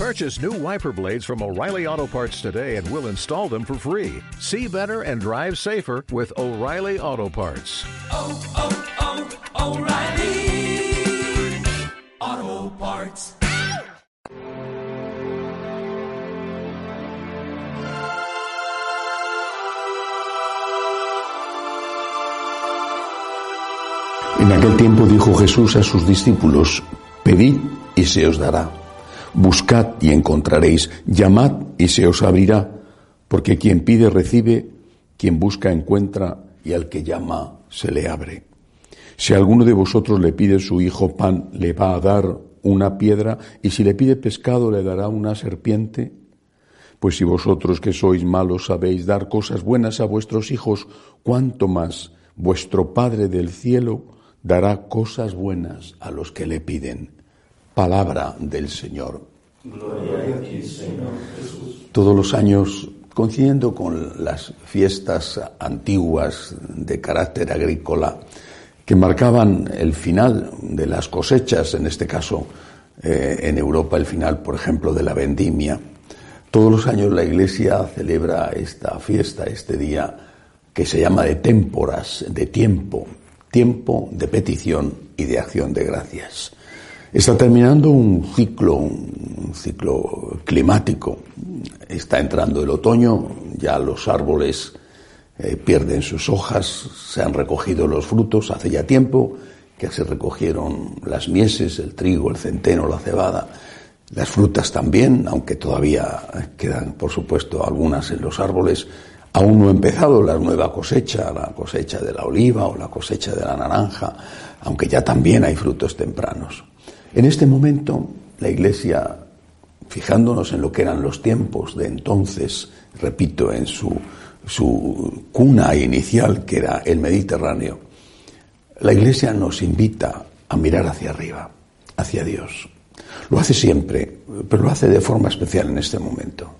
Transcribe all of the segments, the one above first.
Purchase new wiper blades from O'Reilly Auto Parts today and we'll install them for free. See better and drive safer with O'Reilly Auto Parts. oh, oh, oh O'Reilly Auto Parts. En aquel tiempo dijo Jesús a sus discípulos, pedid y se os dará, buscad y encontraréis, llamad y se os abrirá, porque quien pide recibe, quien busca encuentra y al que llama se le abre. Si alguno de vosotros le pide su hijo pan, le va a dar una piedra, y si le pide pescado, le dará una serpiente. Pues si vosotros que sois malos sabéis dar cosas buenas a vuestros hijos, cuánto más vuestro Padre del cielo dará cosas buenas a los que le piden. Palabra del Señor. Todos los años, coincidiendo con las fiestas antiguas de carácter agrícola, que marcaban el final de las cosechas, en este caso eh, en Europa el final, por ejemplo, de la vendimia. Todos los años la Iglesia celebra esta fiesta, este día que se llama de témporas, de tiempo, tiempo de petición y de acción de gracias. Está terminando un ciclo, un ciclo climático. Está entrando el otoño, ya los árboles eh, pierden sus hojas, se han recogido los frutos hace ya tiempo que se recogieron las mieses, el trigo, el centeno, la cebada, las frutas también, aunque todavía quedan, por supuesto, algunas en los árboles. Aún no ha empezado la nueva cosecha, la cosecha de la oliva o la cosecha de la naranja, aunque ya también hay frutos tempranos. En este momento, la Iglesia, fijándonos en lo que eran los tiempos de entonces, repito, en su su cuna inicial, que era el Mediterráneo, la Iglesia nos invita a mirar hacia arriba, hacia Dios. Lo hace siempre, pero lo hace de forma especial en este momento,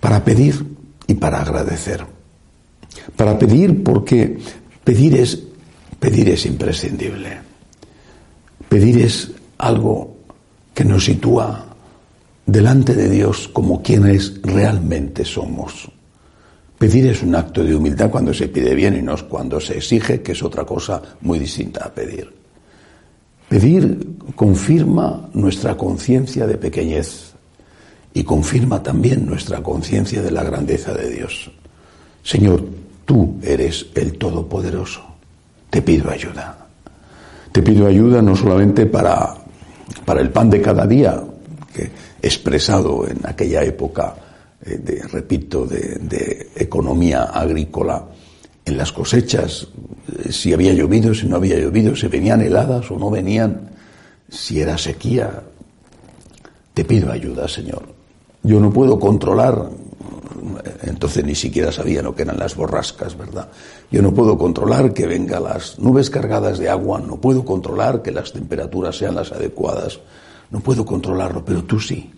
para pedir y para agradecer. Para pedir porque pedir es, pedir es imprescindible. Pedir es algo que nos sitúa delante de Dios como quienes realmente somos. Pedir es un acto de humildad cuando se pide bien y no cuando se exige, que es otra cosa muy distinta a pedir. Pedir confirma nuestra conciencia de pequeñez y confirma también nuestra conciencia de la grandeza de Dios. Señor, tú eres el Todopoderoso. Te pido ayuda. Te pido ayuda no solamente para, para el pan de cada día, que expresado en aquella época eh, de, repito, de, de, economía agrícola en las cosechas, eh, si había llovido, si no había llovido, si venían heladas o no venían, si era sequía. Te pido ayuda, Señor. Yo no puedo controlar, entonces ni siquiera sabía lo que eran las borrascas, ¿verdad? Yo no puedo controlar que vengan las nubes cargadas de agua, no puedo controlar que las temperaturas sean las adecuadas, no puedo controlarlo, pero tú sí.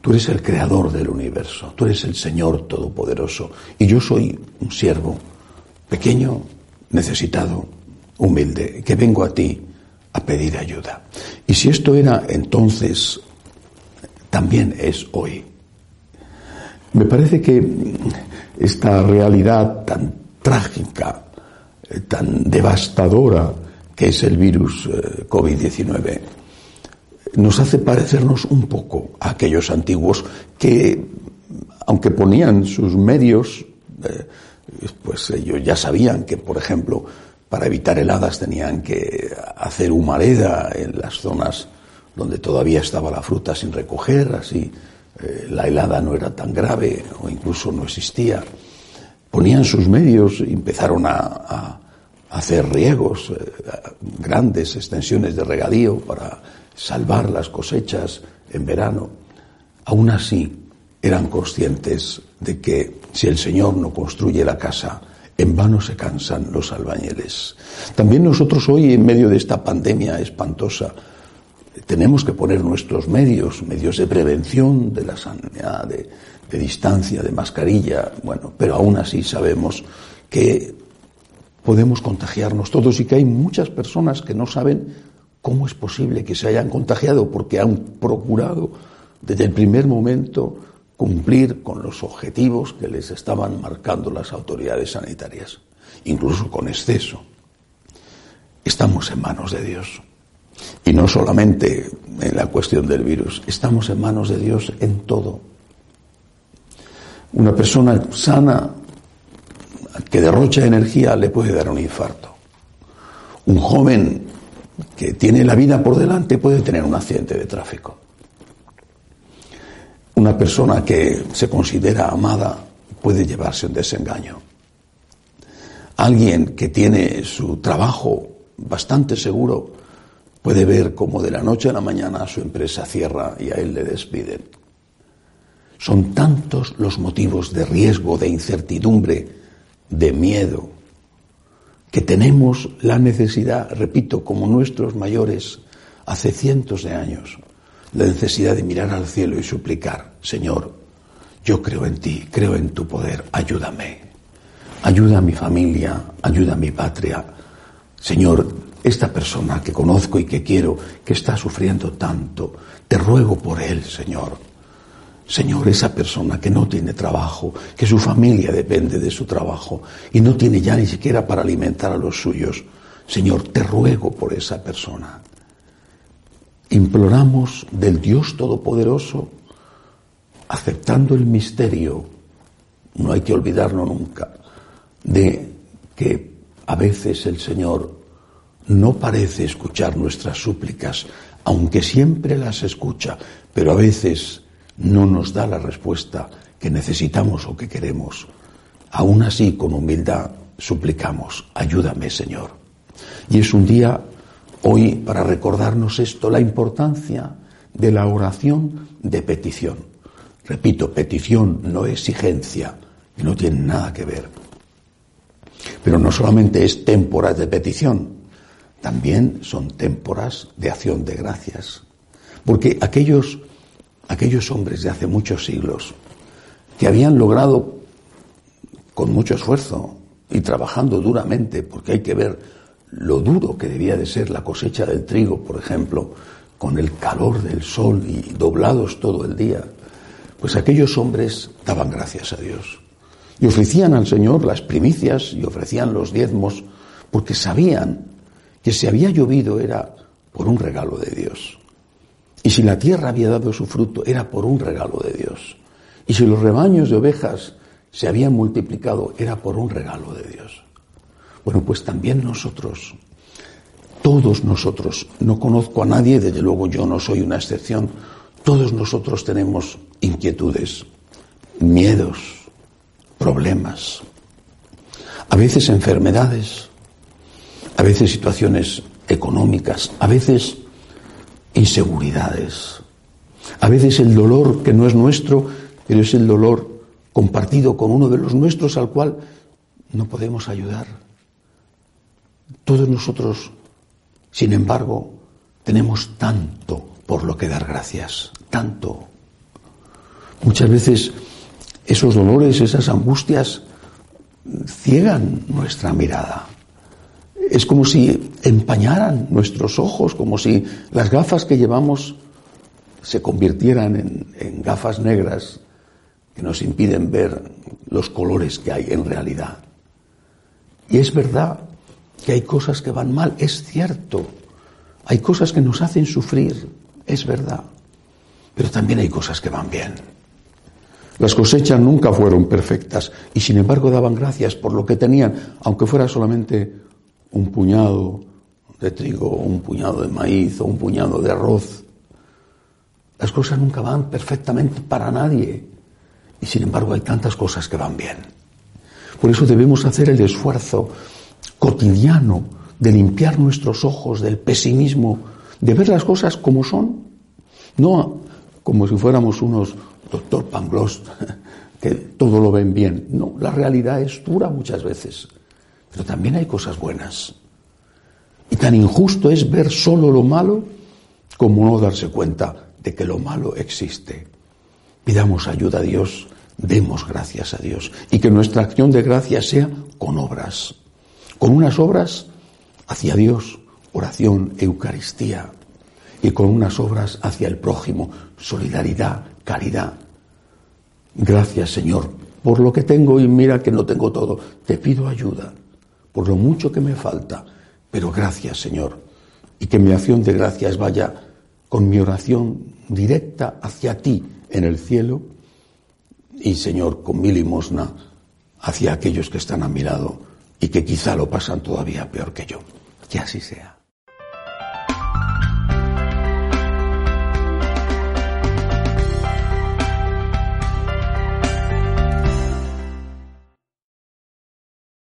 Tú eres el creador del universo, tú eres el Señor Todopoderoso y yo soy un siervo pequeño, necesitado, humilde, que vengo a ti a pedir ayuda. Y si esto era entonces, también es hoy. Me parece que esta realidad tan trágica, eh, tan devastadora que es el virus eh, COVID-19, nos hace parecernos un poco a aquellos antiguos que, aunque ponían sus medios, eh, pues ellos ya sabían que, por ejemplo, para evitar heladas tenían que hacer humareda en las zonas donde todavía estaba la fruta sin recoger, así eh, la helada no era tan grave o incluso no existía. Ponían sus medios y empezaron a, hacer riegos, eh, grandes extensiones de regadío para salvar las cosechas en verano, aún así eran conscientes de que si el Señor no construye la casa, en vano se cansan los albañiles. También nosotros hoy, en medio de esta pandemia espantosa, tenemos que poner nuestros medios, medios de prevención de la sanidad, de, distancia, de mascarilla, bueno, pero aún así sabemos que podemos contagiarnos todos y que hay muchas personas que no saben ¿Cómo es posible que se hayan contagiado? Porque han procurado desde el primer momento cumplir con los objetivos que les estaban marcando las autoridades sanitarias, incluso con exceso. Estamos en manos de Dios. Y no solamente en la cuestión del virus, estamos en manos de Dios en todo. Una persona sana que derrocha energía le puede dar un infarto. Un joven que tiene la vida por delante puede tener un accidente de tráfico. Una persona que se considera amada puede llevarse un desengaño. Alguien que tiene su trabajo bastante seguro puede ver cómo de la noche a la mañana su empresa cierra y a él le despiden. Son tantos los motivos de riesgo, de incertidumbre, de miedo, que tenemos la necesidad, repito, como nuestros mayores hace cientos de años, la necesidad de mirar al cielo y suplicar, Señor, yo creo en ti, creo en tu poder, ayúdame, ayuda a mi familia, ayuda a mi patria. Señor, esta persona que conozco y que quiero, que está sufriendo tanto, te ruego por él, Señor. Señor, esa persona que no tiene trabajo, que su familia depende de su trabajo y no tiene ya ni siquiera para alimentar a los suyos, Señor, te ruego por esa persona. Imploramos del Dios Todopoderoso, aceptando el misterio, no hay que olvidarlo nunca, de que a veces el Señor no parece escuchar nuestras súplicas, aunque siempre las escucha, pero a veces no nos da la respuesta que necesitamos o que queremos. Aún así, con humildad, suplicamos, ayúdame Señor. Y es un día hoy para recordarnos esto, la importancia de la oración de petición. Repito, petición, no exigencia, no tiene nada que ver. Pero no solamente es temporas de petición, también son temporas de acción de gracias. Porque aquellos aquellos hombres de hace muchos siglos que habían logrado con mucho esfuerzo y trabajando duramente, porque hay que ver lo duro que debía de ser la cosecha del trigo, por ejemplo, con el calor del sol y doblados todo el día, pues aquellos hombres daban gracias a Dios y ofrecían al Señor las primicias y ofrecían los diezmos porque sabían que si había llovido era por un regalo de Dios. Y si la tierra había dado su fruto, era por un regalo de Dios. Y si los rebaños de ovejas se habían multiplicado, era por un regalo de Dios. Bueno, pues también nosotros, todos nosotros, no conozco a nadie, desde luego yo no soy una excepción, todos nosotros tenemos inquietudes, miedos, problemas, a veces enfermedades, a veces situaciones económicas, a veces inseguridades. A veces el dolor que no es nuestro, pero es el dolor compartido con uno de los nuestros al cual no podemos ayudar. Todos nosotros, sin embargo, tenemos tanto por lo que dar gracias, tanto. Muchas veces esos dolores, esas angustias, ciegan nuestra mirada es como si empañaran nuestros ojos, como si las gafas que llevamos se convirtieran en, gafas negras que nos impiden ver los colores que hay en realidad. Y es verdad que hay cosas que van mal, es cierto. Hay cosas que nos hacen sufrir, es verdad. Pero también hay cosas que van bien. Las cosechas nunca fueron perfectas y sin embargo daban gracias por lo que tenían, aunque fuera solamente un puñado de trigo, un puñado de maíz o un puñado de arroz. Las cosas nunca van perfectamente para nadie y sin embargo hay tantas cosas que van bien. Por eso debemos hacer el esfuerzo cotidiano de limpiar nuestros ojos del pesimismo, de ver las cosas como son, no como si fuéramos unos doctor Pangloss que todo lo ven bien. No, la realidad es dura muchas veces. Pero también hay cosas buenas. Y tan injusto es ver solo lo malo como no darse cuenta de que lo malo existe. Pidamos ayuda a Dios, demos gracias a Dios y que nuestra acción de gracias sea con obras, con unas obras hacia Dios, oración, Eucaristía. Y con unas obras hacia el prójimo, solidaridad, caridad. Gracias, Señor, por lo que tengo y mira que no tengo todo. Te pido ayuda por lo mucho que me falta, pero gracias, Señor. Y que mi acción de gracias vaya con mi oración directa hacia ti en el cielo y, Señor, con mi limosna hacia aquellos que están a mi lado y que quizá lo pasan todavía peor que yo. Que así sea.